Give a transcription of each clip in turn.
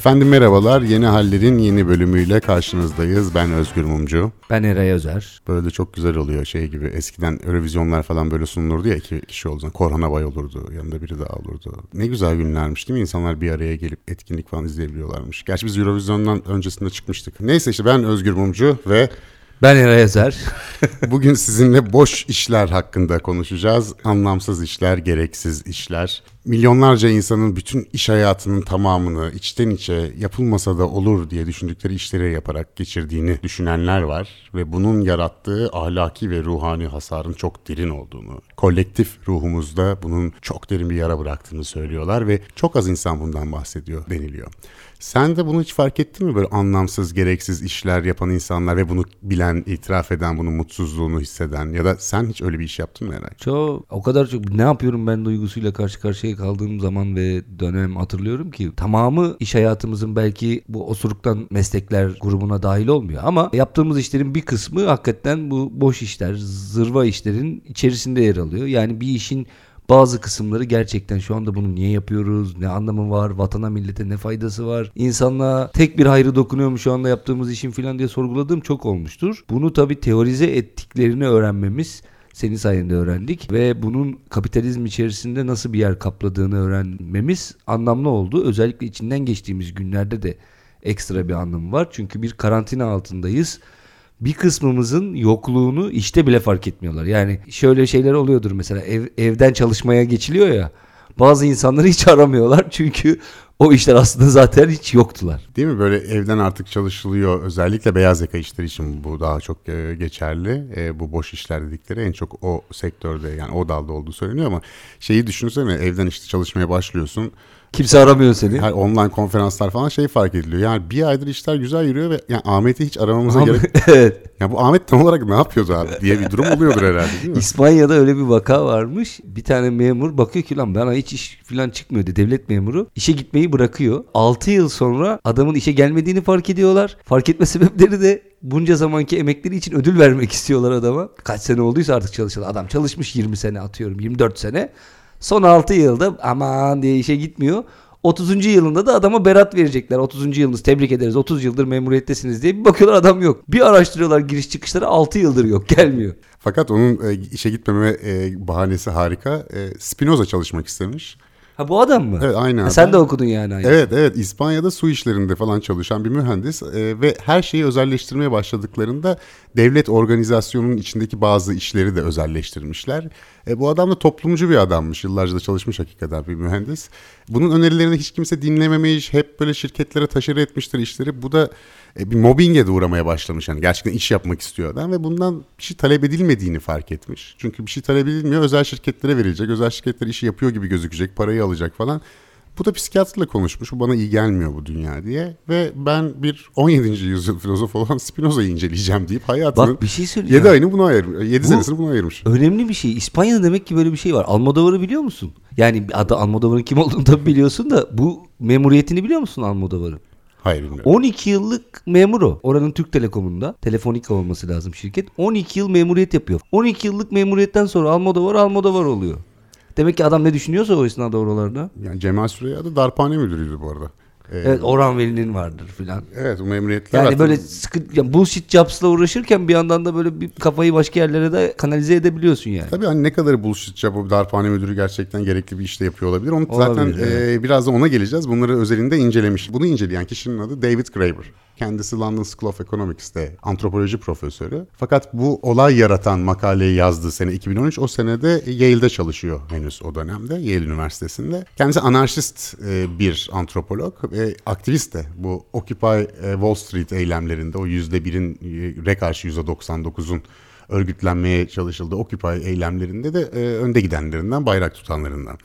Efendim merhabalar. Yeni Haller'in yeni bölümüyle karşınızdayız. Ben Özgür Mumcu. Ben Eray Özer. Böyle de çok güzel oluyor şey gibi. Eskiden Eurovizyonlar falan böyle sunulurdu ya iki kişi zaman. Korhan Abay olurdu. Yanında biri daha olurdu. Ne güzel günlermiş değil mi? İnsanlar bir araya gelip etkinlik falan izleyebiliyorlarmış. Gerçi biz Eurovizyon'dan öncesinde çıkmıştık. Neyse işte ben Özgür Mumcu ve Ben Eray Özer. Bugün sizinle boş işler hakkında konuşacağız. Anlamsız işler, gereksiz işler. Milyonlarca insanın bütün iş hayatının tamamını içten içe yapılmasa da olur diye düşündükleri işleri yaparak geçirdiğini düşünenler var. Ve bunun yarattığı ahlaki ve ruhani hasarın çok derin olduğunu, kolektif ruhumuzda bunun çok derin bir yara bıraktığını söylüyorlar ve çok az insan bundan bahsediyor deniliyor. Sen de bunu hiç fark ettin mi böyle anlamsız, gereksiz işler yapan insanlar ve bunu bilen, itiraf eden, bunun mutsuzluğunu hisseden ya da sen hiç öyle bir iş yaptın mı Eray? Çok o kadar çok ne yapıyorum ben duygusuyla karşı karşıya kaldığım zaman ve dönem hatırlıyorum ki tamamı iş hayatımızın belki bu osuruktan meslekler grubuna dahil olmuyor ama yaptığımız işlerin bir kısmı hakikaten bu boş işler, zırva işlerin içerisinde yer alıyor. Yani bir işin bazı kısımları gerçekten şu anda bunu niye yapıyoruz? Ne anlamı var? Vatana millete ne faydası var? İnsanlığa tek bir hayrı dokunuyor mu şu anda yaptığımız işin falan diye sorguladığım çok olmuştur. Bunu tabii teorize ettiklerini öğrenmemiz senin sayende öğrendik ve bunun kapitalizm içerisinde nasıl bir yer kapladığını öğrenmemiz anlamlı oldu. Özellikle içinden geçtiğimiz günlerde de ekstra bir anlamı var. Çünkü bir karantina altındayız bir kısmımızın yokluğunu işte bile fark etmiyorlar. Yani şöyle şeyler oluyordur mesela ev, evden çalışmaya geçiliyor ya. Bazı insanları hiç aramıyorlar çünkü o işler aslında zaten hiç yoktular. Değil mi? Böyle evden artık çalışılıyor. Özellikle beyaz yaka işleri için bu daha çok e, geçerli. E, bu boş işler dedikleri en çok o sektörde yani o dalda olduğu söyleniyor ama şeyi düşünsene evden işte çalışmaya başlıyorsun. Kimse aramıyor seni. Her online konferanslar falan şey fark ediliyor. Yani bir aydır işler güzel yürüyor ve yani Ahmet'i hiç aramamıza gerek evet. Ya bu Ahmet tam olarak ne yapıyordu abi diye bir durum oluyordur herhalde değil mi? İspanya'da öyle bir vaka varmış. Bir tane memur bakıyor ki lan bana hiç iş falan çıkmıyor diye. Devlet memuru işe gitmeyi bırakıyor. 6 yıl sonra adamın işe gelmediğini fark ediyorlar. Fark etme sebepleri de bunca zamanki emekleri için ödül vermek istiyorlar adama. Kaç sene olduysa artık çalışan adam çalışmış 20 sene atıyorum 24 sene. Son 6 yılda aman diye işe gitmiyor. 30. yılında da adama berat verecekler. 30. yılınız tebrik ederiz. 30 yıldır memuriyettesiniz diye bir bakıyorlar adam yok. Bir araştırıyorlar giriş çıkışları 6 yıldır yok gelmiyor. Fakat onun e, işe gitmememe e, bahanesi harika. E, Spinoza çalışmak istemiş. Ha bu adam mı? Evet aynı Ha, adam. sen de okudun yani aynı. Evet evet İspanya'da su işlerinde falan çalışan bir mühendis e, ve her şeyi özelleştirmeye başladıklarında devlet organizasyonunun içindeki bazı işleri de özelleştirmişler. E, bu adam da toplumcu bir adammış. Yıllarca da çalışmış hakikaten bir mühendis. Bunun önerilerini hiç kimse dinlememiş. Hep böyle şirketlere taşırı etmiştir işleri. Bu da e, bir mobbinge de uğramaya başlamış. Yani gerçekten iş yapmak istiyor adam ve bundan bir şey talep edilmediğini fark etmiş. Çünkü bir şey talep edilmiyor. Özel şirketlere verilecek. Özel şirketler işi yapıyor gibi gözükecek. Parayı alacak falan. Bu da psikiyatrla konuşmuş. Bu bana iyi gelmiyor bu dünya diye. Ve ben bir 17. yüzyıl filozof olan Spinoza'yı inceleyeceğim deyip hayatının Bak bir şey söyleyeceğim. 7 ayını buna ayırmış. 7 Bu- senesini buna ayırmış. Önemli bir şey. İspanya'da demek ki böyle bir şey var. Almodovar'ı biliyor musun? Yani adı Almodovar'ın kim olduğunu tabii biliyorsun da bu memuriyetini biliyor musun Almodovar'ın? Hayır bilmiyorum. 12 yıllık memur o. Oranın Türk Telekom'unda. Telefonika olması lazım şirket. 12 yıl memuriyet yapıyor. 12 yıllık memuriyetten sonra Almodovar Almodovar oluyor. Demek ki adam ne düşünüyorsa o esnada oralarda. Yani Cemal Süreya da darphane müdürüydü bu arada. Ee, Evet Orhan Veli'nin vardır filan. evet bu memuriyetler Yani artık- böyle sıkı, yani bullshit jobs'la uğraşırken bir yandan da böyle bir kafayı başka yerlere de kanalize edebiliyorsun yani. Tabii hani ne kadar bullshit ya bu darphane müdürü gerçekten gerekli bir işte yapıyor olabilir. Onu zaten Olabilir, e, biraz da ona geleceğiz. Bunları özelinde incelemiş. Bunu inceleyen kişinin adı David Graeber. Kendisi London School of Economics'te antropoloji profesörü. Fakat bu olay yaratan makaleyi yazdığı sene 2013 o senede Yale'de çalışıyor henüz o dönemde Yale Üniversitesi'nde. Kendisi anarşist e, bir antropolog ve aktivist de bu Occupy e, Wall Street eylemlerinde o %1'in e, re karşı %99'un örgütlenmeye çalışıldığı Occupy eylemlerinde de önde gidenlerinden, bayrak tutanlarından.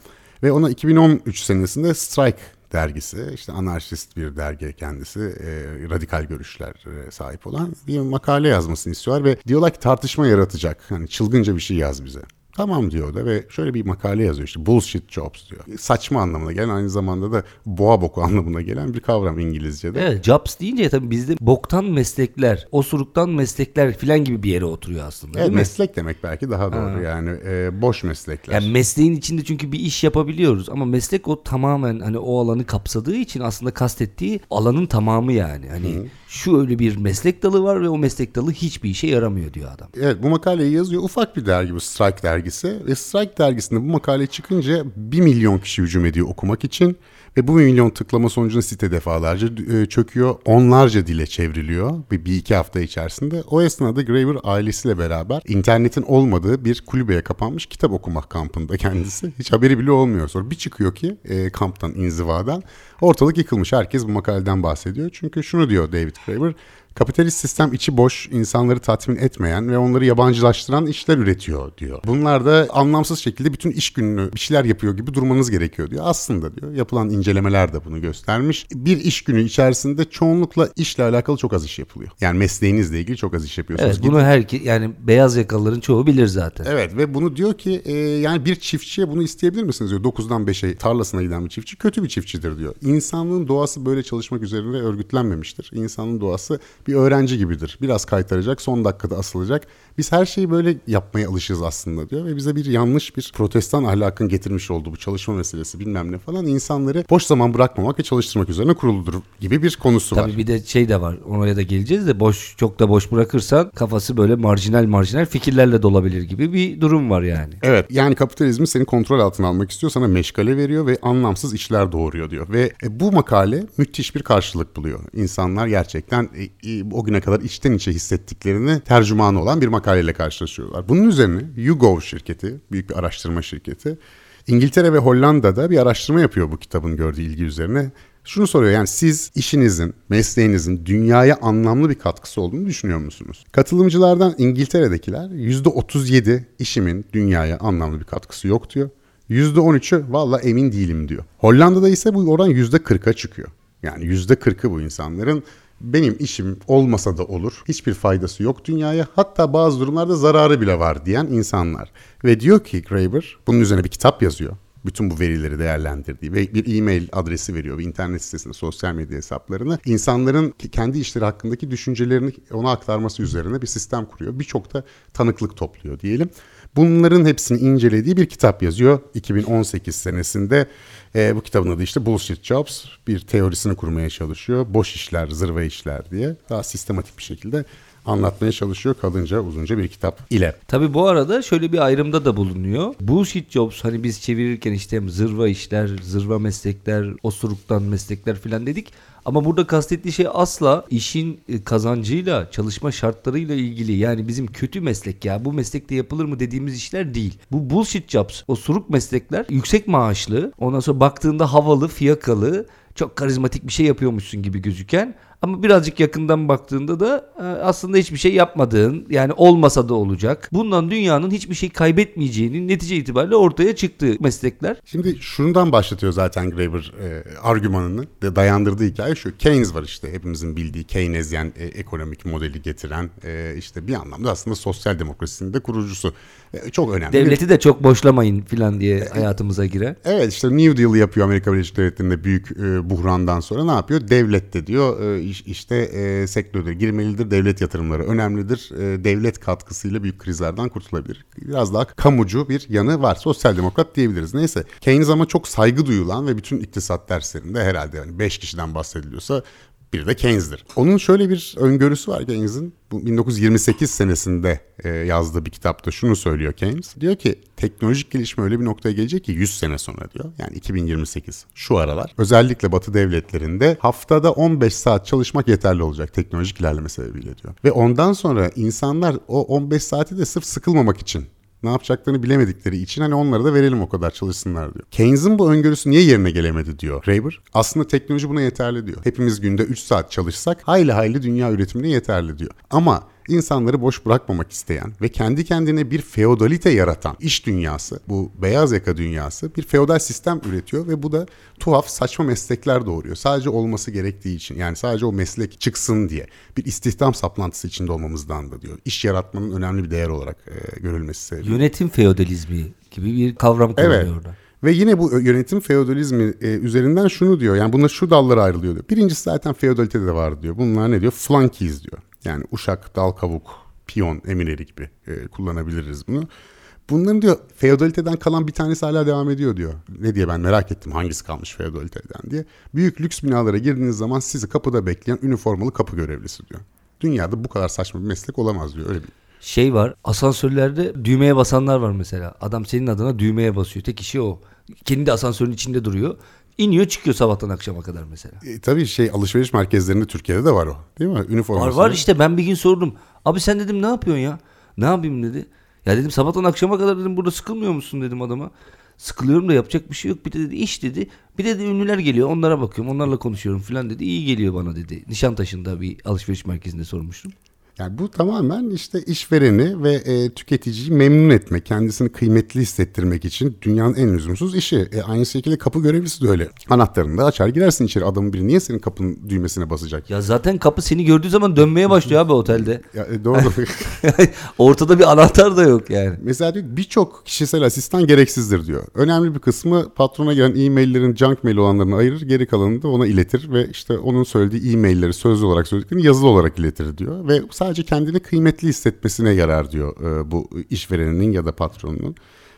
Ve ona 2013 senesinde Strike dergisi, işte anarşist bir dergi kendisi, e, radikal görüşler e, sahip olan bir makale yazmasını istiyorlar ve diyorlar ki tartışma yaratacak, hani çılgınca bir şey yaz bize. Tamam diyor da ve şöyle bir makale yazıyor işte bullshit jobs diyor. Saçma anlamına gelen aynı zamanda da boğa boku anlamına gelen bir kavram İngilizce'de. Evet jobs deyince tabii bizde boktan meslekler, osuruktan meslekler filan gibi bir yere oturuyor aslında Evet, değil mi? meslek demek belki daha doğru yani e, boş meslekler. Yani mesleğin içinde çünkü bir iş yapabiliyoruz ama meslek o tamamen hani o alanı kapsadığı için aslında kastettiği alanın tamamı yani. Hani şu öyle bir meslek dalı var ve o meslek dalı hiçbir işe yaramıyor diyor adam. Evet bu makaleyi yazıyor. Ufak bir dergi bu Strike dergisi. Ve Strike dergisinde bu makale çıkınca 1 milyon kişi hücum ediyor okumak için. Ve bu 1 milyon tıklama sonucunda site defalarca e, çöküyor. Onlarca dile çevriliyor bir, bir iki hafta içerisinde. O esnada Graeber ailesiyle beraber internetin olmadığı bir kulübeye kapanmış kitap okumak kampında kendisi. Hiç haberi bile olmuyor. Sonra bir çıkıyor ki e, kamptan, inzivadan ortalık yıkılmış. Herkes bu makaleden bahsediyor. Çünkü şunu diyor David Graeber. Kapitalist sistem içi boş, insanları tatmin etmeyen ve onları yabancılaştıran işler üretiyor diyor. Bunlar da anlamsız şekilde bütün iş gününü bir şeyler yapıyor gibi durmanız gerekiyor diyor. Aslında diyor yapılan incelemeler de bunu göstermiş. Bir iş günü içerisinde çoğunlukla işle alakalı çok az iş yapılıyor. Yani mesleğinizle ilgili çok az iş yapıyorsunuz. Evet bunu herki yani beyaz yakalıların çoğu bilir zaten. Evet ve bunu diyor ki e, yani bir çiftçiye bunu isteyebilir misiniz diyor. 9'dan 5'e tarlasına giden bir çiftçi kötü bir çiftçidir diyor. İnsanlığın doğası böyle çalışmak üzerine örgütlenmemiştir. İnsanın doğası bir öğrenci gibidir. Biraz kaytaracak son dakikada asılacak. Biz her şeyi böyle yapmaya alışığız aslında diyor. Ve bize bir yanlış bir protestan ahlakın getirmiş olduğu bu çalışma meselesi bilmem ne falan insanları boş zaman bırakmamak ve çalıştırmak üzerine kuruludur gibi bir konusu var. Tabii bir de şey de var. Oraya da geleceğiz de boş çok da boş bırakırsan kafası böyle marjinal marjinal fikirlerle dolabilir gibi bir durum var yani. Evet yani kapitalizmi senin kontrol altına almak istiyor sana meşgale veriyor ve anlamsız işler doğuruyor diyor. Ve e, bu makale müthiş bir karşılık buluyor. İnsanlar gerçekten e, o güne kadar içten içe hissettiklerini tercümanı olan bir makaleyle karşılaşıyorlar. Bunun üzerine YouGov şirketi, büyük bir araştırma şirketi, İngiltere ve Hollanda'da bir araştırma yapıyor bu kitabın gördüğü ilgi üzerine. Şunu soruyor yani siz işinizin, mesleğinizin dünyaya anlamlı bir katkısı olduğunu düşünüyor musunuz? Katılımcılardan İngiltere'dekiler %37 işimin dünyaya anlamlı bir katkısı yok diyor. %13'ü valla emin değilim diyor. Hollanda'da ise bu oran %40'a çıkıyor. Yani %40'ı bu insanların benim işim olmasa da olur. Hiçbir faydası yok dünyaya. Hatta bazı durumlarda zararı bile var diyen insanlar. Ve diyor ki Graeber bunun üzerine bir kitap yazıyor. Bütün bu verileri değerlendirdiği ve bir e-mail adresi veriyor. İnternet sitesinde sosyal medya hesaplarını. insanların kendi işleri hakkındaki düşüncelerini ona aktarması üzerine bir sistem kuruyor. Birçok da tanıklık topluyor diyelim. Bunların hepsini incelediği bir kitap yazıyor. 2018 senesinde e, bu kitabın adı işte Bullshit Jobs. Bir teorisini kurmaya çalışıyor. Boş işler, zırva işler diye. Daha sistematik bir şekilde anlatmaya çalışıyor kalınca uzunca bir kitap ile. Tabii bu arada şöyle bir ayrımda da bulunuyor. Bullshit jobs hani biz çevirirken işte zırva işler, zırva meslekler, osuruktan meslekler filan dedik. Ama burada kastettiği şey asla işin e, kazancıyla, çalışma şartlarıyla ilgili. Yani bizim kötü meslek ya bu meslekte yapılır mı dediğimiz işler değil. Bu bullshit jobs, o suruk meslekler yüksek maaşlı, ondan sonra baktığında havalı, fiyakalı, çok karizmatik bir şey yapıyormuşsun gibi gözüken ama birazcık yakından baktığında da e, aslında hiçbir şey yapmadığın yani olmasa da olacak. Bundan dünyanın hiçbir şey kaybetmeyeceğinin netice itibariyle ortaya çıktığı meslekler. Şimdi şundan başlatıyor zaten Graeber e, argümanını de dayandırdığı hikaye şu. Keynes var işte hepimizin bildiği Keynesyen e, ekonomik modeli getiren e, işte bir anlamda aslında sosyal demokrasinin de kurucusu. E, çok önemli. Devleti de çok boşlamayın filan diye hayatımıza girer. Evet işte New Deal yapıyor Amerika Birleşik Devletleri'nde büyük e, buhrandan sonra ne yapıyor? Devlet de diyor e, iş- işte e, sektörde girmelidir, devlet yatırımları önemlidir. E, devlet katkısıyla büyük krizlerden kurtulabilir. Biraz daha kamucu bir yanı var. Sosyal demokrat diyebiliriz. Neyse Keynes ama çok saygı duyulan ve bütün iktisat derslerinde herhalde yani 5 kişiden bahsediliyorsa bir de Keynes'dir. Onun şöyle bir öngörüsü var Keynes'in. Bu 1928 senesinde e, yazdığı bir kitapta şunu söylüyor Keynes. Diyor ki teknolojik gelişme öyle bir noktaya gelecek ki 100 sene sonra diyor. Yani 2028 şu aralar. Özellikle batı devletlerinde haftada 15 saat çalışmak yeterli olacak teknolojik ilerleme sebebiyle diyor. Ve ondan sonra insanlar o 15 saati de sırf sıkılmamak için ne yapacaklarını bilemedikleri için hani onlara da verelim o kadar çalışsınlar diyor. Keynes'in bu öngörüsü niye yerine gelemedi diyor Graeber. Aslında teknoloji buna yeterli diyor. Hepimiz günde 3 saat çalışsak hayli hayli dünya üretimine yeterli diyor. Ama insanları boş bırakmamak isteyen ve kendi kendine bir feodalite yaratan iş dünyası, bu beyaz yaka dünyası bir feodal sistem üretiyor ve bu da tuhaf saçma meslekler doğuruyor. Sadece olması gerektiği için yani sadece o meslek çıksın diye bir istihdam saplantısı içinde olmamızdan da diyor. İş yaratmanın önemli bir değer olarak e, görülmesi sebebiyle. Yönetim feodalizmi gibi bir kavram kullanıyor Evet. orada. Ve yine bu yönetim feodalizmi e, üzerinden şunu diyor. Yani bunlar şu dallara ayrılıyor diyor. Birincisi zaten feodalitede de var diyor. Bunlar ne diyor? Flunkies diyor. Yani uşak, dal kavuk, piyon, emineri gibi e, kullanabiliriz bunu. Bunların diyor feodaliteden kalan bir tanesi hala devam ediyor diyor. Ne diye ben merak ettim hangisi kalmış feodaliteden diye. Büyük lüks binalara girdiğiniz zaman sizi kapıda bekleyen üniformalı kapı görevlisi diyor. Dünyada bu kadar saçma bir meslek olamaz diyor. Öyle bir Şey var asansörlerde düğmeye basanlar var mesela. Adam senin adına düğmeye basıyor. Tek işi o. Kendi asansörün içinde duruyor. İniyor çıkıyor sabahtan akşama kadar mesela. E, tabii şey alışveriş merkezlerinde Türkiye'de de var o. Değil mi? Var Üniforması. var işte ben bir gün sordum. Abi sen dedim ne yapıyorsun ya? Ne yapayım dedi. Ya dedim sabahtan akşama kadar dedim burada sıkılmıyor musun dedim adama. Sıkılıyorum da yapacak bir şey yok. Bir de dedi iş dedi. Bir de, de ünlüler geliyor onlara bakıyorum onlarla konuşuyorum falan dedi. İyi geliyor bana dedi. Nişantaşı'nda bir alışveriş merkezinde sormuştum. Yani bu tamamen işte işvereni ve e, tüketiciyi memnun etmek, kendisini kıymetli hissettirmek için dünyanın en lüzumsuz işi. E, aynı şekilde kapı görevlisi de öyle. Anahtarını da açar girersin içeri. Adamın biri niye senin kapının düğmesine basacak? Ya zaten kapı seni gördüğü zaman dönmeye başlıyor abi otelde. Ya, e, doğru. Ortada bir anahtar da yok yani. Mesela diyor birçok kişisel asistan gereksizdir diyor. Önemli bir kısmı patrona gelen e-maillerin junk mail olanlarını ayırır, geri kalanını da ona iletir ve işte onun söylediği e-mailleri sözlü olarak söylediklerini yazılı olarak iletir diyor. Ve sadece kendini kıymetli hissetmesine yarar diyor e, bu işvereninin ya da patronunun.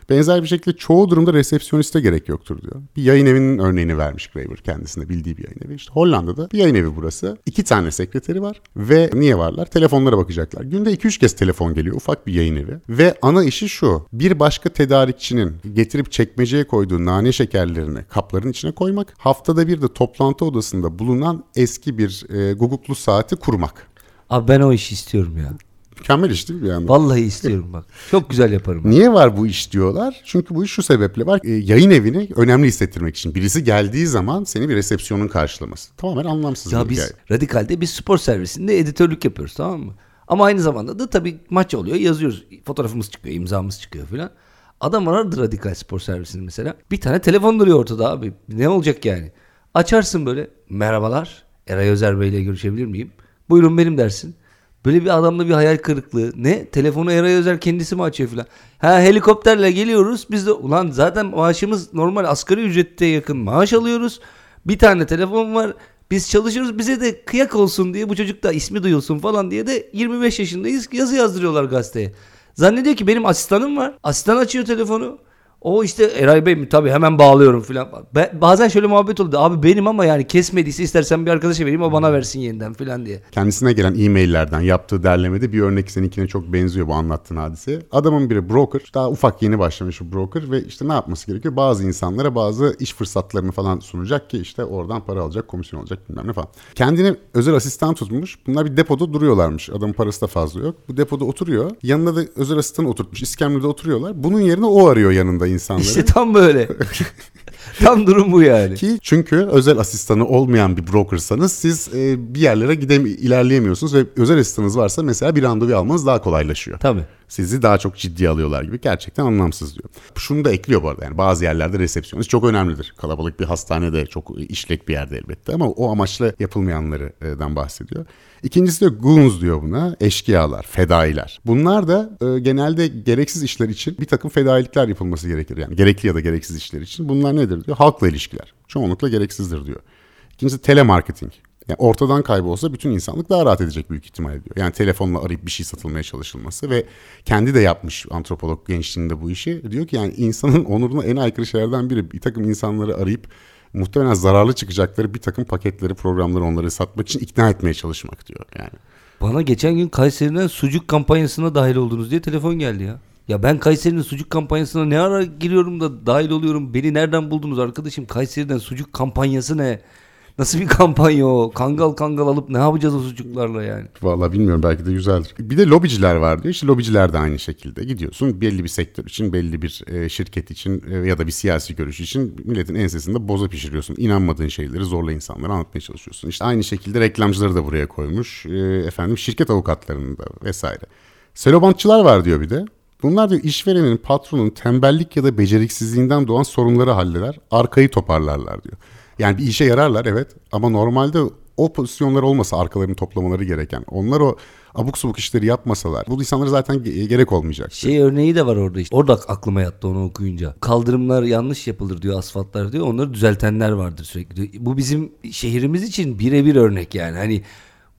Benzer bir şekilde çoğu durumda resepsiyoniste gerek yoktur diyor. Bir yayın evinin örneğini vermiş Graeber kendisine bildiği bir yayın evi. İşte Hollanda'da bir yayın evi burası. İki tane sekreteri var ve niye varlar? Telefonlara bakacaklar. Günde 2-3 kez telefon geliyor ufak bir yayın evi. Ve ana işi şu. Bir başka tedarikçinin getirip çekmeceye koyduğu nane şekerlerini kapların içine koymak. Haftada bir de toplantı odasında bulunan eski bir e, guguklu saati kurmak. Abi ben o işi istiyorum ya. Mükemmel iş değil mi yandan? Vallahi istiyorum bak. Çok güzel yaparım. ben. Niye var bu iş diyorlar? Çünkü bu iş şu sebeple var. E, yayın evini önemli hissettirmek için. Birisi geldiği zaman seni bir resepsiyonun karşılaması. Tamamen anlamsız Ya bir biz hikaye. Radikal'de biz spor servisinde editörlük yapıyoruz tamam mı? Ama aynı zamanda da tabii maç oluyor yazıyoruz. Fotoğrafımız çıkıyor, imzamız çıkıyor filan. Adam aradı Radikal Spor Servisini mesela. Bir tane telefon duruyor ortada abi. Ne olacak yani? Açarsın böyle. Merhabalar. Eray Özer Bey ile görüşebilir miyim? Buyurun benim dersin. Böyle bir adamda bir hayal kırıklığı. Ne? Telefonu Eray Özer kendisi mi açıyor filan? Ha helikopterle geliyoruz. Biz de ulan zaten maaşımız normal asgari ücrette yakın maaş alıyoruz. Bir tane telefon var. Biz çalışıyoruz bize de kıyak olsun diye bu çocuk da ismi duyulsun falan diye de 25 yaşındayız yazı yazdırıyorlar gazeteye. Zannediyor ki benim asistanım var. Asistan açıyor telefonu. O işte Eray Bey mi? Tabii hemen bağlıyorum filan. Bazen şöyle muhabbet oldu. Abi benim ama yani kesmediyse istersen bir arkadaşa vereyim o bana versin yeniden filan diye. Kendisine gelen e-maillerden yaptığı derlemede bir örnek seninkine çok benziyor bu anlattığın hadiseye. Adamın biri broker. Daha ufak yeni başlamış bir broker ve işte ne yapması gerekiyor? Bazı insanlara bazı iş fırsatlarını falan sunacak ki işte oradan para alacak, komisyon alacak bilmem ne falan. Kendini özel asistan tutmuş. Bunlar bir depoda duruyorlarmış. Adamın parası da fazla yok. Bu depoda oturuyor. Yanına da özel asistan oturtmuş. İskemlede oturuyorlar. Bunun yerine o arıyor yanında insanları. İşte tam böyle. tam durum bu yani. Ki çünkü özel asistanı olmayan bir brokersanız siz e, bir yerlere gidem ilerleyemiyorsunuz ve özel asistanınız varsa mesela bir randevu almanız daha kolaylaşıyor. Tabii. Sizi daha çok ciddiye alıyorlar gibi gerçekten anlamsız diyor. Şunu da ekliyor bu arada yani bazı yerlerde resepsiyonist çok önemlidir. Kalabalık bir hastanede çok işlek bir yerde elbette ama o amaçla yapılmayanlardan bahsediyor. İkincisi de goons diyor buna eşkıyalar, fedailer. Bunlar da e, genelde gereksiz işler için bir takım fedailikler yapılması gerekir. Yani gerekli ya da gereksiz işler için. Bunlar nedir diyor? Halkla ilişkiler. Çoğunlukla gereksizdir diyor. İkincisi telemarketing. Yani ortadan kaybolsa bütün insanlık daha rahat edecek büyük ihtimal diyor. Yani telefonla arayıp bir şey satılmaya çalışılması ve kendi de yapmış antropolog gençliğinde bu işi. Diyor ki yani insanın onuruna en aykırı şeylerden biri bir takım insanları arayıp muhtemelen zararlı çıkacakları bir takım paketleri, programları onları satmak için ikna etmeye çalışmak diyor yani. Bana geçen gün Kayseri'den sucuk kampanyasına dahil oldunuz diye telefon geldi ya. Ya ben Kayseri'nin sucuk kampanyasına ne ara giriyorum da dahil oluyorum. Beni nereden buldunuz arkadaşım? Kayseri'den sucuk kampanyası ne? Nasıl bir kampanya o? Kangal kangal alıp ne yapacağız o sucuklarla yani? Vallahi bilmiyorum belki de güzeldir. Bir de lobiciler var diyor. İşte lobiciler de aynı şekilde. Gidiyorsun belli bir sektör için, belli bir e, şirket için e, ya da bir siyasi görüş için milletin ensesinde boza pişiriyorsun. İnanmadığın şeyleri zorla insanlara anlatmaya çalışıyorsun. İşte aynı şekilde reklamcıları da buraya koymuş. E, efendim şirket avukatlarını da vesaire. Selobantçılar var diyor bir de. Bunlar diyor işverenin, patronun tembellik ya da beceriksizliğinden doğan sorunları halleder, arkayı toparlarlar diyor. Yani bir işe yararlar evet ama normalde o pozisyonlar olmasa arkalarını toplamaları gereken, onlar o abuk subuk işleri yapmasalar bu insanlara zaten ge- gerek olmayacak. Şey örneği de var orada işte. Orada aklıma yattı onu okuyunca. Kaldırımlar yanlış yapılır diyor, asfaltlar diyor. Onları düzeltenler vardır sürekli diyor. Bu bizim şehrimiz için birebir örnek yani. Hani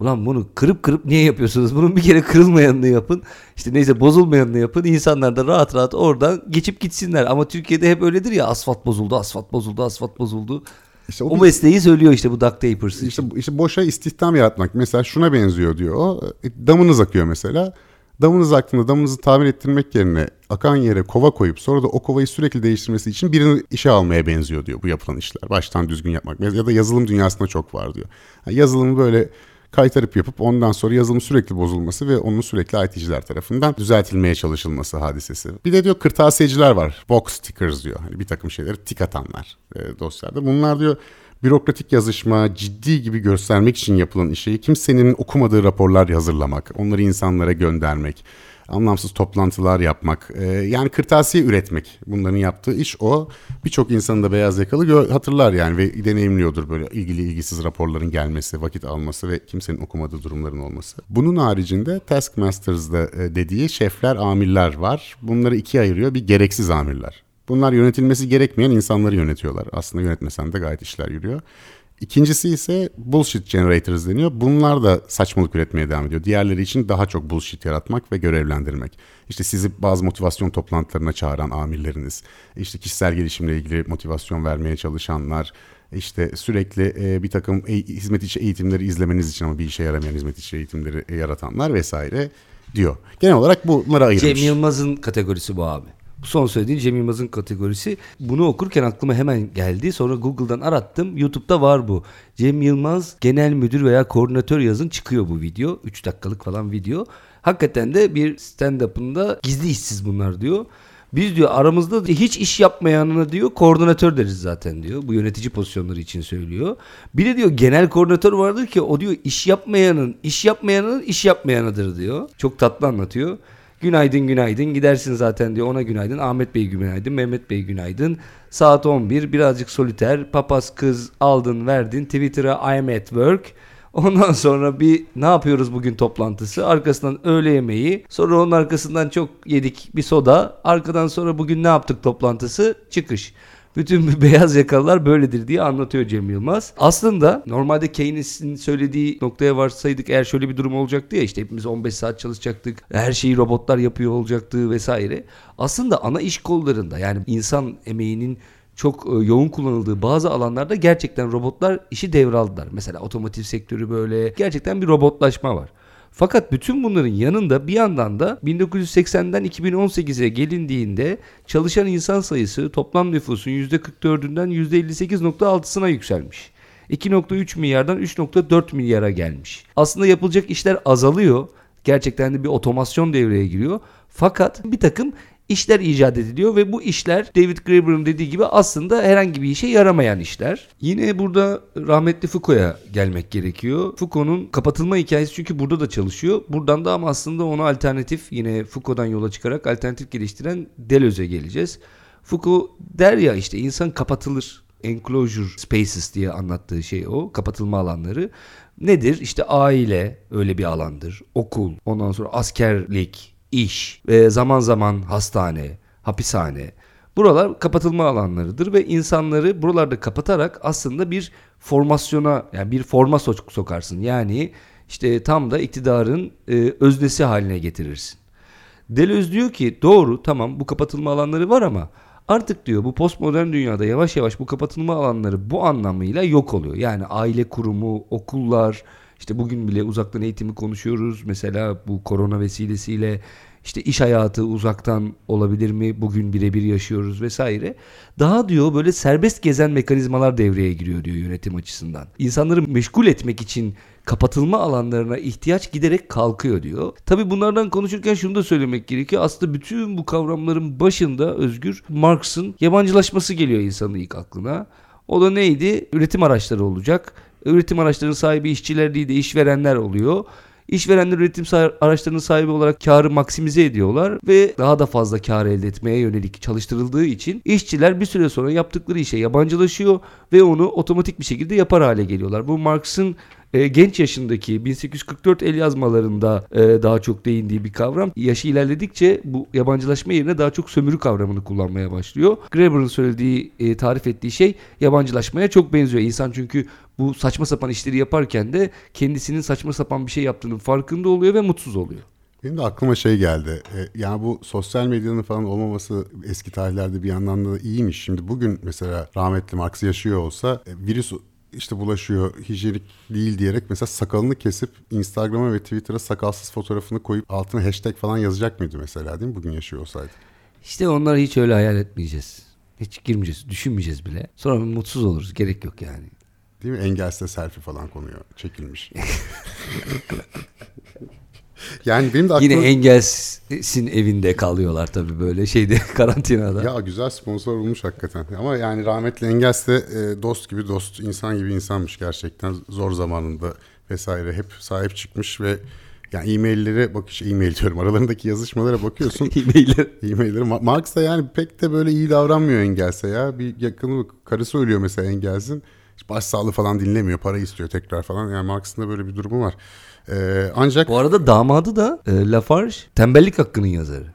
Ulan bunu kırıp kırıp niye yapıyorsunuz? Bunun bir kere kırılmayanını yapın. İşte neyse bozulmayanını yapın. İnsanlar da rahat rahat oradan geçip gitsinler. Ama Türkiye'de hep öyledir ya asfalt bozuldu, asfalt bozuldu, asfalt bozuldu. İşte o bir- mesleği söylüyor işte bu duct tapers'ı. İşte, işte boşa istihdam yaratmak. Mesela şuna benziyor diyor o. E, Damınız akıyor mesela. Damınız aktığında damınızı tamir ettirmek yerine akan yere kova koyup sonra da o kovayı sürekli değiştirmesi için birini işe almaya benziyor diyor bu yapılan işler. Baştan düzgün yapmak. Ya da yazılım dünyasında çok var diyor. Yani yazılımı böyle kaytarıp yapıp ondan sonra yazılım sürekli bozulması ve onun sürekli IT'ciler tarafından düzeltilmeye çalışılması hadisesi. Bir de diyor kırtasiyeciler var. Box stickers diyor. Hani bir takım şeyleri tik atanlar e, dosyalarda. Bunlar diyor bürokratik yazışma, ciddi gibi göstermek için yapılan işi kimsenin okumadığı raporlar hazırlamak, onları insanlara göndermek, anlamsız toplantılar yapmak, e, yani kırtasiye üretmek. Bunların yaptığı iş o. Birçok insanın da beyaz yakalı gö- hatırlar yani ve deneyimliyordur böyle ilgili ilgisiz raporların gelmesi, vakit alması ve kimsenin okumadığı durumların olması. Bunun haricinde Taskmasters'da e, dediği şefler, amirler var. Bunları ikiye ayırıyor. Bir gereksiz amirler. Bunlar yönetilmesi gerekmeyen insanları yönetiyorlar. Aslında yönetmesen de gayet işler yürüyor. İkincisi ise bullshit generators deniyor. Bunlar da saçmalık üretmeye devam ediyor. Diğerleri için daha çok bullshit yaratmak ve görevlendirmek. İşte sizi bazı motivasyon toplantılarına çağıran amirleriniz, işte kişisel gelişimle ilgili motivasyon vermeye çalışanlar, işte sürekli e, bir takım e- hizmet içi eğitimleri izlemeniz için ama bir işe yaramayan hizmet içi eğitimleri e, yaratanlar vesaire diyor. Genel olarak bunlara ayırmış. Cem Yılmaz'ın kategorisi bu abi. Bu son söylediğin Cem Yılmaz'ın kategorisi. Bunu okurken aklıma hemen geldi. Sonra Google'dan arattım. YouTube'da var bu. Cem Yılmaz genel müdür veya koordinatör yazın çıkıyor bu video. 3 dakikalık falan video. Hakikaten de bir stand-up'ında gizli işsiz bunlar diyor. Biz diyor aramızda hiç iş yapmayanına diyor koordinatör deriz zaten diyor. Bu yönetici pozisyonları için söylüyor. Bir de diyor genel koordinatör vardır ki o diyor iş yapmayanın iş yapmayanın iş yapmayanıdır diyor. Çok tatlı anlatıyor. Günaydın günaydın gidersin zaten diyor ona günaydın. Ahmet Bey günaydın, Mehmet Bey günaydın. Saat 11 birazcık soliter. Papaz kız aldın verdin. Twitter'a I'm at work. Ondan sonra bir ne yapıyoruz bugün toplantısı. Arkasından öğle yemeği. Sonra onun arkasından çok yedik bir soda. Arkadan sonra bugün ne yaptık toplantısı. Çıkış. Bütün beyaz yakalılar böyledir diye anlatıyor Cem Yılmaz. Aslında normalde Keynes'in söylediği noktaya varsaydık eğer şöyle bir durum olacaktı ya işte hepimiz 15 saat çalışacaktık. Her şeyi robotlar yapıyor olacaktı vesaire. Aslında ana iş kollarında yani insan emeğinin çok e, yoğun kullanıldığı bazı alanlarda gerçekten robotlar işi devraldılar. Mesela otomotiv sektörü böyle gerçekten bir robotlaşma var. Fakat bütün bunların yanında bir yandan da 1980'den 2018'e gelindiğinde çalışan insan sayısı toplam nüfusun %44'ünden %58.6'sına yükselmiş. 2.3 milyardan 3.4 milyara gelmiş. Aslında yapılacak işler azalıyor. Gerçekten de bir otomasyon devreye giriyor. Fakat bir takım işler icat ediliyor ve bu işler David Graeber'ın dediği gibi aslında herhangi bir işe yaramayan işler. Yine burada rahmetli Foucault'a gelmek gerekiyor. Foucault'un kapatılma hikayesi çünkü burada da çalışıyor. Buradan da ama aslında ona alternatif yine Foucault'dan yola çıkarak alternatif geliştiren Deleuze'e geleceğiz. Foucault der ya işte insan kapatılır. Enclosure spaces diye anlattığı şey o. Kapatılma alanları. Nedir? İşte aile öyle bir alandır. Okul, ondan sonra askerlik, iş ve zaman zaman hastane, hapishane. Buralar kapatılma alanlarıdır ve insanları buralarda kapatarak aslında bir formasyona yani bir forma so- sokarsın. Yani işte tam da iktidarın e, öznesi haline getirirsin. Deleuze diyor ki doğru tamam bu kapatılma alanları var ama artık diyor bu postmodern dünyada yavaş yavaş bu kapatılma alanları bu anlamıyla yok oluyor. Yani aile kurumu, okullar, işte bugün bile uzaktan eğitimi konuşuyoruz. Mesela bu korona vesilesiyle İşte iş hayatı uzaktan olabilir mi? Bugün birebir yaşıyoruz vesaire. Daha diyor böyle serbest gezen mekanizmalar devreye giriyor diyor yönetim açısından. İnsanları meşgul etmek için kapatılma alanlarına ihtiyaç giderek kalkıyor diyor. Tabi bunlardan konuşurken şunu da söylemek gerekiyor. Aslında bütün bu kavramların başında Özgür Marx'ın yabancılaşması geliyor insanın ilk aklına. O da neydi? Üretim araçları olacak. Üretim araçlarının sahibi işçiler değil de işverenler oluyor. İşverenler üretim araçlarının sahibi olarak karı maksimize ediyorlar ve daha da fazla kar elde etmeye yönelik çalıştırıldığı için işçiler bir süre sonra yaptıkları işe yabancılaşıyor ve onu otomatik bir şekilde yapar hale geliyorlar. Bu Marx'ın e, genç yaşındaki 1844 el yazmalarında e, daha çok değindiği bir kavram. Yaşı ilerledikçe bu yabancılaşma yerine daha çok sömürü kavramını kullanmaya başlıyor. Graeber'ın söylediği, e, tarif ettiği şey yabancılaşmaya çok benziyor. İnsan çünkü bu saçma sapan işleri yaparken de kendisinin saçma sapan bir şey yaptığının farkında oluyor ve mutsuz oluyor. Benim de aklıma şey geldi. E, yani bu sosyal medyanın falan olmaması eski tarihlerde bir yandan da iyiymiş. Şimdi bugün mesela rahmetli Marx yaşıyor olsa e, virüs işte bulaşıyor hijyenik değil diyerek mesela sakalını kesip Instagram'a ve Twitter'a sakalsız fotoğrafını koyup altına hashtag falan yazacak mıydı mesela değil mi bugün yaşıyor olsaydı? İşte onları hiç öyle hayal etmeyeceğiz. Hiç girmeyeceğiz, düşünmeyeceğiz bile. Sonra mutsuz oluruz. Gerek yok yani. Değil mi? Engelsiz selfie falan konuyor. Çekilmiş. Yani benim de aklıma... Yine engelsin evinde kalıyorlar tabii böyle şeyde karantinada. Ya güzel sponsor olmuş hakikaten. Ama yani rahmetli Engels de e, dost gibi dost, insan gibi insanmış gerçekten. Zor zamanında vesaire hep sahip çıkmış ve yani e-maillere bakış e-mail diyorum aralarındaki yazışmalara bakıyorsun. e-mailler. E-mailleri. Marx da yani pek de böyle iyi davranmıyor Engels'e ya. Bir yakını karısı ölüyor mesela Engels'in. Başsağlığı falan dinlemiyor. Para istiyor tekrar falan. Yani Marx'ın da böyle bir durumu var. Ee, ancak bu arada damadı da e, Lafarge tembellik hakkının yazarı.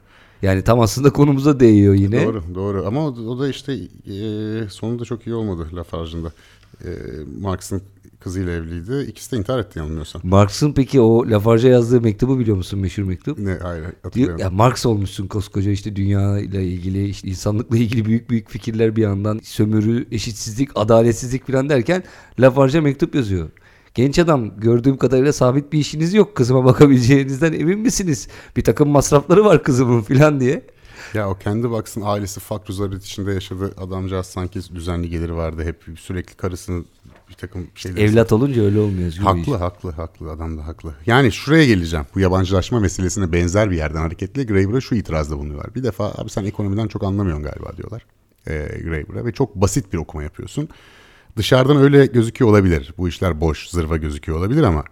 Yani tam aslında konumuza değiyor yine. Doğru doğru ama o, o da işte e, sonunda çok iyi olmadı Lafarge'ın da. E, Marx'ın kızıyla evliydi. İkisi de intihar etti yanılmıyorsam. Marx'ın peki o Lafarge'a yazdığı mektubu biliyor musun meşhur mektup? Ne hayır hatırlıyorum. ya Marx olmuşsun koskoca işte dünya ile ilgili işte insanlıkla ilgili büyük büyük fikirler bir yandan sömürü, eşitsizlik, adaletsizlik falan derken Lafarge'a mektup yazıyor. Genç adam gördüğüm kadarıyla sabit bir işiniz yok. Kızıma bakabileceğinizden emin misiniz? Bir takım masrafları var kızımın falan diye. Ya o kendi baksın ailesi fakr zaruret içinde yaşadı. Adamcağız sanki düzenli geliri vardı. Hep sürekli karısını bir takım şeyler. Evlat olunca öyle olmuyor. Haklı haklı haklı adam da haklı. Yani şuraya geleceğim. Bu yabancılaşma meselesine benzer bir yerden hareketle Graeber'a şu itirazda bulunuyorlar. Bir defa abi sen ekonomiden çok anlamıyorsun galiba diyorlar. E, Graeber'a ve çok basit bir okuma yapıyorsun. Dışarıdan öyle gözüküyor olabilir. Bu işler boş, zırva gözüküyor olabilir ama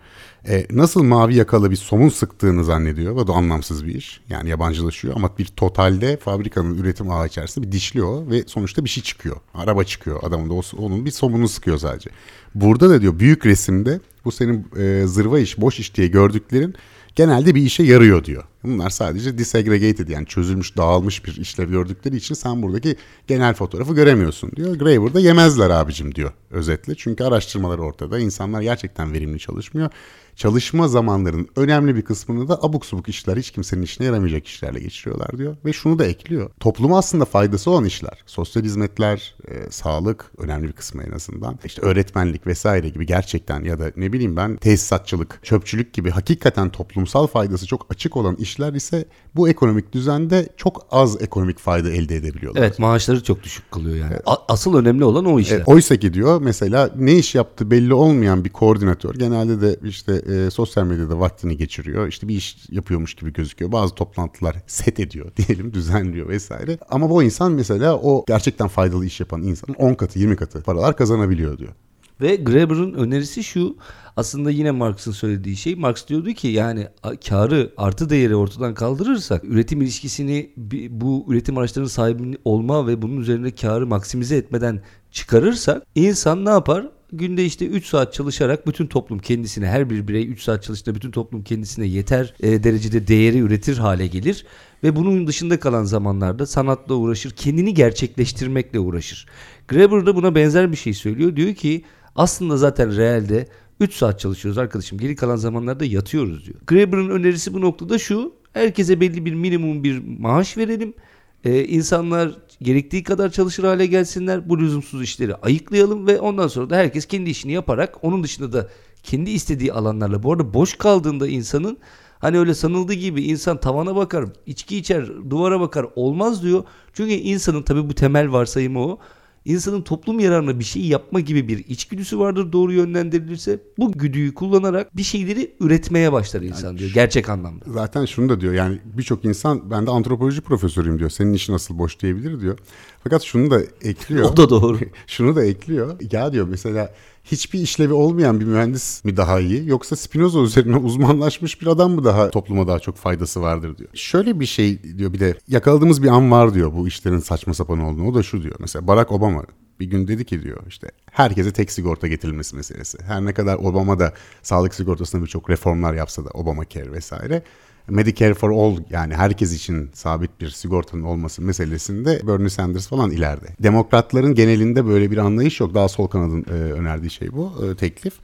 e, nasıl mavi yakalı bir somun sıktığını zannediyor. Bu da anlamsız bir iş. Yani yabancılaşıyor ama bir totalde fabrikanın üretim ağı içerisinde bir dişliyor ve sonuçta bir şey çıkıyor. Araba çıkıyor. Adamın da onun bir somununu sıkıyor sadece. Burada da diyor büyük resimde bu senin e, zırva iş, boş iş diye gördüklerin genelde bir işe yarıyor diyor. Bunlar sadece disaggregated yani çözülmüş, dağılmış bir işlev gördükleri için sen buradaki genel fotoğrafı göremiyorsun diyor. Graeber'da yemezler abicim diyor özetle. Çünkü araştırmalar ortada. İnsanlar gerçekten verimli çalışmıyor çalışma zamanlarının önemli bir kısmını da abuk subuk işler hiç kimsenin işine yaramayacak işlerle geçiriyorlar diyor. Ve şunu da ekliyor. Topluma aslında faydası olan işler. Sosyal hizmetler, e, sağlık önemli bir kısmı en azından. İşte öğretmenlik vesaire gibi gerçekten ya da ne bileyim ben tesisatçılık, çöpçülük gibi hakikaten toplumsal faydası çok açık olan işler ise bu ekonomik düzende çok az ekonomik fayda elde edebiliyorlar. Evet maaşları çok düşük kalıyor yani. Evet. Asıl önemli olan o işler. Evet, oysa ki diyor mesela ne iş yaptı belli olmayan bir koordinatör genelde de işte e, sosyal medyada vaktini geçiriyor. İşte bir iş yapıyormuş gibi gözüküyor. Bazı toplantılar set ediyor diyelim, düzenliyor vesaire. Ama bu insan mesela o gerçekten faydalı iş yapan insanın 10 katı, 20 katı paralar kazanabiliyor diyor. Ve Graeber'ın önerisi şu. Aslında yine Marx'ın söylediği şey. Marx diyordu ki yani karı artı değeri ortadan kaldırırsak üretim ilişkisini bu üretim araçlarının sahibi olma ve bunun üzerinde karı maksimize etmeden çıkarırsak insan ne yapar? günde işte 3 saat çalışarak bütün toplum kendisine her bir birey 3 saat çalıştığında bütün toplum kendisine yeter e, derecede değeri üretir hale gelir ve bunun dışında kalan zamanlarda sanatla uğraşır, kendini gerçekleştirmekle uğraşır. Graeber da buna benzer bir şey söylüyor. Diyor ki aslında zaten realde 3 saat çalışıyoruz arkadaşım. Geri kalan zamanlarda yatıyoruz diyor. Graeber'ın önerisi bu noktada şu. Herkese belli bir minimum bir maaş verelim. Ee, insanlar gerektiği kadar çalışır hale gelsinler. Bu lüzumsuz işleri ayıklayalım ve ondan sonra da herkes kendi işini yaparak onun dışında da kendi istediği alanlarla bu arada boş kaldığında insanın Hani öyle sanıldığı gibi insan tavana bakar, içki içer, duvara bakar olmaz diyor. Çünkü insanın tabii bu temel varsayımı o. İnsanın toplum yararına bir şey yapma gibi bir içgüdüsü vardır doğru yönlendirilirse. Bu güdüyü kullanarak bir şeyleri üretmeye başlar insan yani diyor gerçek anlamda. Zaten şunu da diyor yani birçok insan ben de antropoloji profesörüyüm diyor. Senin işin nasıl boş diyebilir diyor. Fakat şunu da ekliyor. o da doğru. şunu da ekliyor. Ya diyor mesela hiçbir işlevi olmayan bir mühendis mi daha iyi yoksa Spinoza üzerine uzmanlaşmış bir adam mı daha topluma daha çok faydası vardır diyor. Şöyle bir şey diyor bir de yakaladığımız bir an var diyor bu işlerin saçma sapan olduğunu. O da şu diyor mesela Barack Obama bir gün dedi ki diyor işte herkese tek sigorta getirilmesi meselesi. Her ne kadar Obama da sağlık sigortasında birçok reformlar yapsa da Obamacare vesaire Medicare for All yani herkes için sabit bir sigortanın olması meselesinde Bernie Sanders falan ileride. Demokratların genelinde böyle bir anlayış yok. Daha sol kanadın e, önerdiği şey bu e, teklif.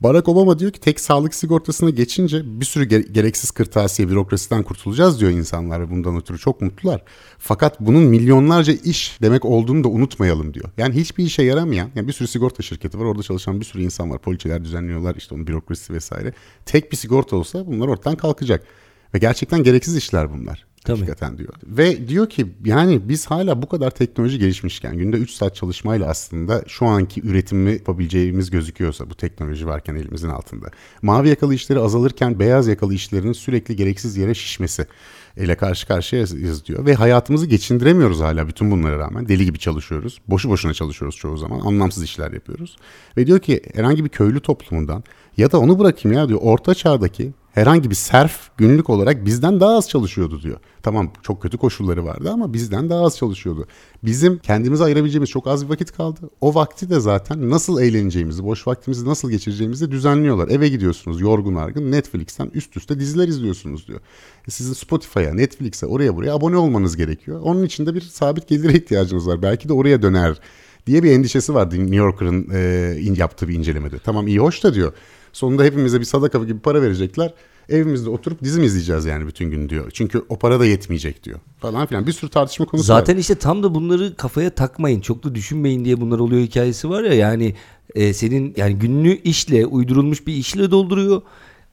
Barack Obama diyor ki tek sağlık sigortasına geçince bir sürü gereksiz kırtasiye bürokrasiden kurtulacağız diyor insanlar bundan ötürü çok mutlular. Fakat bunun milyonlarca iş demek olduğunu da unutmayalım diyor. Yani hiçbir işe yaramayan yani bir sürü sigorta şirketi var orada çalışan bir sürü insan var. Poliçeler düzenliyorlar işte onun bürokrasisi vesaire. Tek bir sigorta olsa bunlar ortadan kalkacak. Ve gerçekten gereksiz işler bunlar. Tabii. Hakikaten diyor. Ve diyor ki yani biz hala bu kadar teknoloji gelişmişken günde 3 saat çalışmayla aslında şu anki üretimi yapabileceğimiz gözüküyorsa bu teknoloji varken elimizin altında. Mavi yakalı işleri azalırken beyaz yakalı işlerin sürekli gereksiz yere şişmesi ile karşı karşıyayız diyor. Ve hayatımızı geçindiremiyoruz hala bütün bunlara rağmen. Deli gibi çalışıyoruz. Boşu boşuna çalışıyoruz çoğu zaman. Anlamsız işler yapıyoruz. Ve diyor ki herhangi bir köylü toplumundan ya da onu bırakayım ya diyor orta çağdaki herhangi bir serf günlük olarak bizden daha az çalışıyordu diyor. Tamam çok kötü koşulları vardı ama bizden daha az çalışıyordu. Bizim kendimize ayırabileceğimiz çok az bir vakit kaldı. O vakti de zaten nasıl eğleneceğimizi, boş vaktimizi nasıl geçireceğimizi düzenliyorlar. Eve gidiyorsunuz yorgun argın Netflix'ten üst üste diziler izliyorsunuz diyor. E sizin Spotify'a, Netflix'e, oraya buraya abone olmanız gerekiyor. Onun için de bir sabit gelire ihtiyacınız var. Belki de oraya döner diye bir endişesi vardı New Yorker'ın e, yaptığı bir incelemede. Tamam iyi hoş da diyor. Sonunda hepimize bir sadaka gibi para verecekler. Evimizde oturup dizim izleyeceğiz yani bütün gün diyor. Çünkü o para da yetmeyecek diyor. Falan filan bir sürü tartışma konusu Zaten var. İşte tam da bunları kafaya takmayın. Çok da düşünmeyin diye bunlar oluyor hikayesi var ya. Yani e, senin yani günlüğü işle uydurulmuş bir işle dolduruyor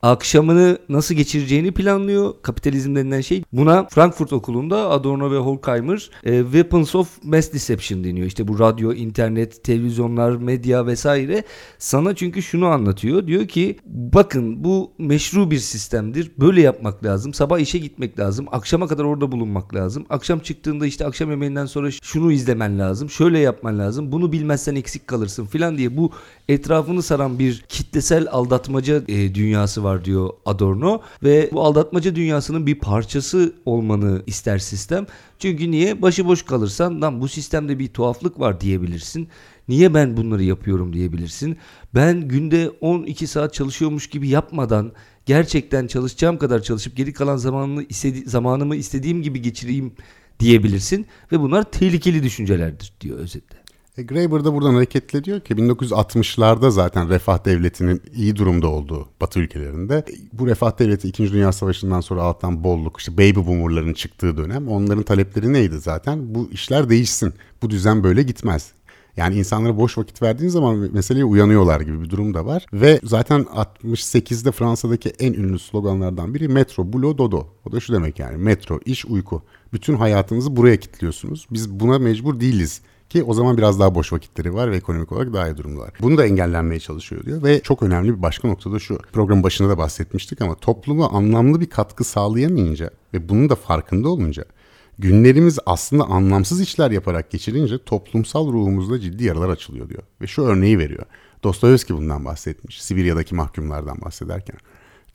akşamını nasıl geçireceğini planlıyor. Kapitalizm denilen şey. Buna Frankfurt Okulu'nda Adorno ve Horkheimer e, Weapons of Mass Deception deniyor. İşte bu radyo, internet, televizyonlar, medya vesaire sana çünkü şunu anlatıyor. Diyor ki bakın bu meşru bir sistemdir. Böyle yapmak lazım. Sabah işe gitmek lazım. Akşama kadar orada bulunmak lazım. Akşam çıktığında işte akşam yemeğinden sonra şunu izlemen lazım. Şöyle yapman lazım. Bunu bilmezsen eksik kalırsın filan diye bu etrafını saran bir kitlesel aldatmaca e, dünyası var diyor Adorno ve bu aldatmaca dünyasının bir parçası olmanı ister sistem. Çünkü niye? Başıboş kalırsan lan bu sistemde bir tuhaflık var diyebilirsin. Niye ben bunları yapıyorum diyebilirsin. Ben günde 12 saat çalışıyormuş gibi yapmadan gerçekten çalışacağım kadar çalışıp geri kalan zamanını istedi zamanımı istediğim gibi geçireyim diyebilirsin ve bunlar tehlikeli düşüncelerdir diyor özetle. E, Graeber da buradan hareketle diyor ki 1960'larda zaten refah devletinin iyi durumda olduğu Batı ülkelerinde e, bu refah devleti 2. Dünya Savaşı'ndan sonra alttan bolluk işte baby boomerların çıktığı dönem onların talepleri neydi zaten? Bu işler değişsin. Bu düzen böyle gitmez. Yani insanlara boş vakit verdiğin zaman meseleye uyanıyorlar gibi bir durum da var. Ve zaten 68'de Fransa'daki en ünlü sloganlardan biri metro, bulo, dodo. O da şu demek yani metro, iş, uyku. Bütün hayatınızı buraya kilitliyorsunuz. Biz buna mecbur değiliz ki o zaman biraz daha boş vakitleri var ve ekonomik olarak daha iyi durumdalar. Bunu da engellenmeye çalışıyor diyor ve çok önemli bir başka nokta da şu. Programın başında da bahsetmiştik ama topluma anlamlı bir katkı sağlayamayınca ve bunun da farkında olunca günlerimiz aslında anlamsız işler yaparak geçirince toplumsal ruhumuzda ciddi yaralar açılıyor diyor. Ve şu örneği veriyor. Dostoyevski bundan bahsetmiş. Sibirya'daki mahkumlardan bahsederken.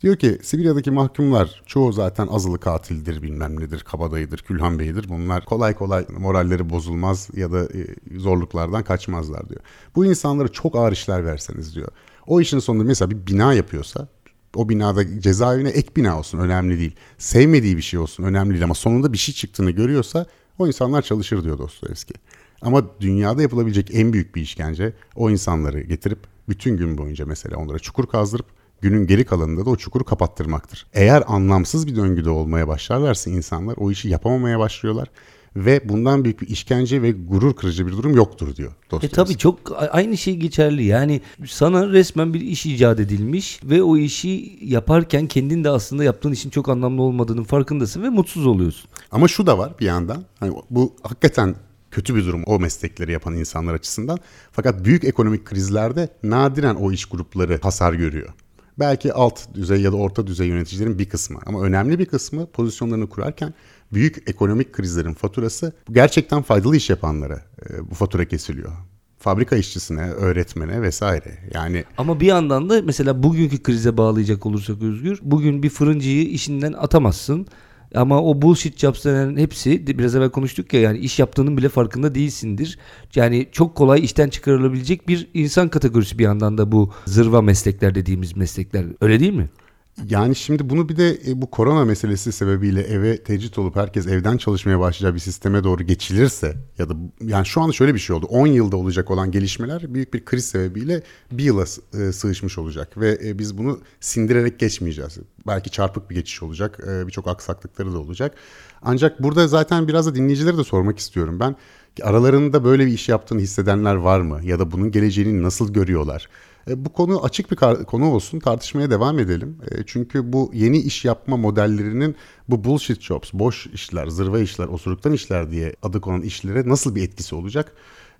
Diyor ki Sibirya'daki mahkumlar çoğu zaten azılı katildir bilmem nedir, kabadayıdır, külhan beyidir. Bunlar kolay kolay moralleri bozulmaz ya da e, zorluklardan kaçmazlar diyor. Bu insanlara çok ağır işler verseniz diyor. O işin sonunda mesela bir bina yapıyorsa o binada cezaevine ek bina olsun önemli değil. Sevmediği bir şey olsun önemli değil ama sonunda bir şey çıktığını görüyorsa o insanlar çalışır diyor Dostoyevski. Ama dünyada yapılabilecek en büyük bir işkence o insanları getirip bütün gün boyunca mesela onlara çukur kazdırıp günün geri kalanında da o çukuru kapattırmaktır. Eğer anlamsız bir döngüde olmaya başlarlarsa insanlar o işi yapamamaya başlıyorlar ve bundan büyük bir işkence ve gurur kırıcı bir durum yoktur diyor E Dostoyevski. tabii çok aynı şey geçerli. Yani sana resmen bir iş icat edilmiş ve o işi yaparken kendin de aslında yaptığın işin çok anlamlı olmadığının farkındasın ve mutsuz oluyorsun. Ama şu da var bir yandan. Hani bu hakikaten kötü bir durum o meslekleri yapan insanlar açısından. Fakat büyük ekonomik krizlerde nadiren o iş grupları hasar görüyor. Belki alt düzey ya da orta düzey yöneticilerin bir kısmı ama önemli bir kısmı pozisyonlarını kurarken büyük ekonomik krizlerin faturası gerçekten faydalı iş yapanlara e, bu fatura kesiliyor. Fabrika işçisine, öğretmene vesaire. Yani Ama bir yandan da mesela bugünkü krize bağlayacak olursak Özgür, bugün bir fırıncıyı işinden atamazsın. Ama o bullshit jobs denen hepsi biraz evvel konuştuk ya yani iş yaptığının bile farkında değilsindir. Yani çok kolay işten çıkarılabilecek bir insan kategorisi bir yandan da bu zırva meslekler dediğimiz meslekler. Öyle değil mi? Yani şimdi bunu bir de e, bu korona meselesi sebebiyle eve tecrit olup herkes evden çalışmaya başlayacağı bir sisteme doğru geçilirse ya da yani şu anda şöyle bir şey oldu. 10 yılda olacak olan gelişmeler büyük bir kriz sebebiyle bir yıla e, sığışmış olacak ve e, biz bunu sindirerek geçmeyeceğiz. Belki çarpık bir geçiş olacak. Birçok aksaklıkları da olacak. Ancak burada zaten biraz da dinleyicilere de sormak istiyorum ben. Aralarında böyle bir iş yaptığını hissedenler var mı? Ya da bunun geleceğini nasıl görüyorlar? E, Bu konu açık bir konu olsun tartışmaya devam edelim. E, Çünkü bu yeni iş yapma modellerinin bu bullshit jobs, boş işler, zırva işler, osuruktan işler diye adı konan işlere nasıl bir etkisi olacak?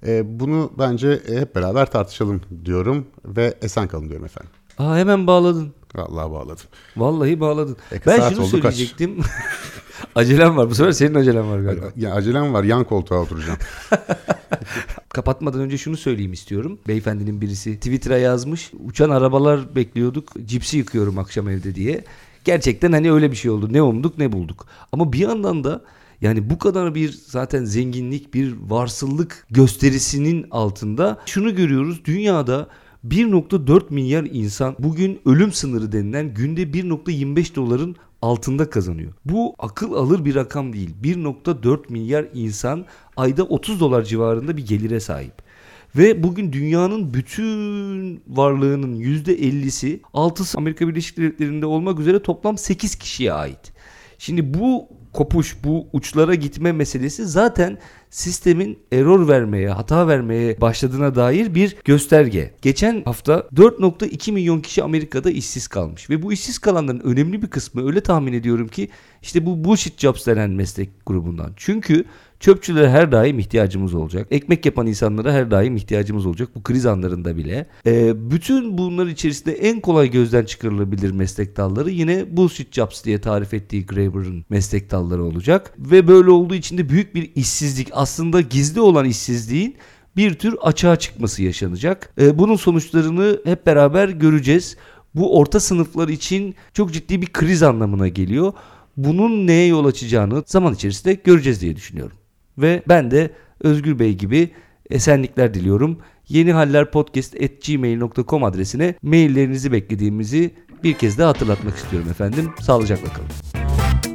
E, Bunu bence hep beraber tartışalım diyorum ve esen kalın diyorum efendim. Aa hemen bağladın. Vallahi bağladım. Vallahi bağladın. E, ben şunu söyleyecektim. acelem var. Bu sefer senin acelen var galiba. Ya acelem var yan koltuğa oturacağım. Kapatmadan önce şunu söyleyeyim istiyorum. Beyefendinin birisi Twitter'a yazmış. Uçan arabalar bekliyorduk. Cipsi yıkıyorum akşam evde diye. Gerçekten hani öyle bir şey oldu. Ne umduk ne bulduk. Ama bir yandan da yani bu kadar bir zaten zenginlik, bir varsıllık gösterisinin altında şunu görüyoruz. Dünyada 1.4 milyar insan bugün ölüm sınırı denilen günde 1.25 doların altında kazanıyor. Bu akıl alır bir rakam değil. 1.4 milyar insan ayda 30 dolar civarında bir gelire sahip. Ve bugün dünyanın bütün varlığının %50'si 6'sı Amerika Birleşik Devletleri'nde olmak üzere toplam 8 kişiye ait. Şimdi bu kopuş, bu uçlara gitme meselesi zaten sistemin error vermeye, hata vermeye başladığına dair bir gösterge. Geçen hafta 4.2 milyon kişi Amerika'da işsiz kalmış ve bu işsiz kalanların önemli bir kısmı öyle tahmin ediyorum ki işte bu bullshit jobs denen meslek grubundan. Çünkü Çöpçülere her daim ihtiyacımız olacak. Ekmek yapan insanlara her daim ihtiyacımız olacak. Bu kriz anlarında bile. Ee, bütün bunlar içerisinde en kolay gözden çıkarılabilir meslek dalları yine bullshit jobs diye tarif ettiği Graeber'ın meslek dalları olacak. Ve böyle olduğu için de büyük bir işsizlik aslında gizli olan işsizliğin bir tür açığa çıkması yaşanacak. Ee, bunun sonuçlarını hep beraber göreceğiz. Bu orta sınıflar için çok ciddi bir kriz anlamına geliyor. Bunun neye yol açacağını zaman içerisinde göreceğiz diye düşünüyorum. Ve ben de Özgür Bey gibi esenlikler diliyorum. Yeni Haller Podcast adresine maillerinizi beklediğimizi bir kez daha hatırlatmak istiyorum efendim. Sağlıcakla kalın.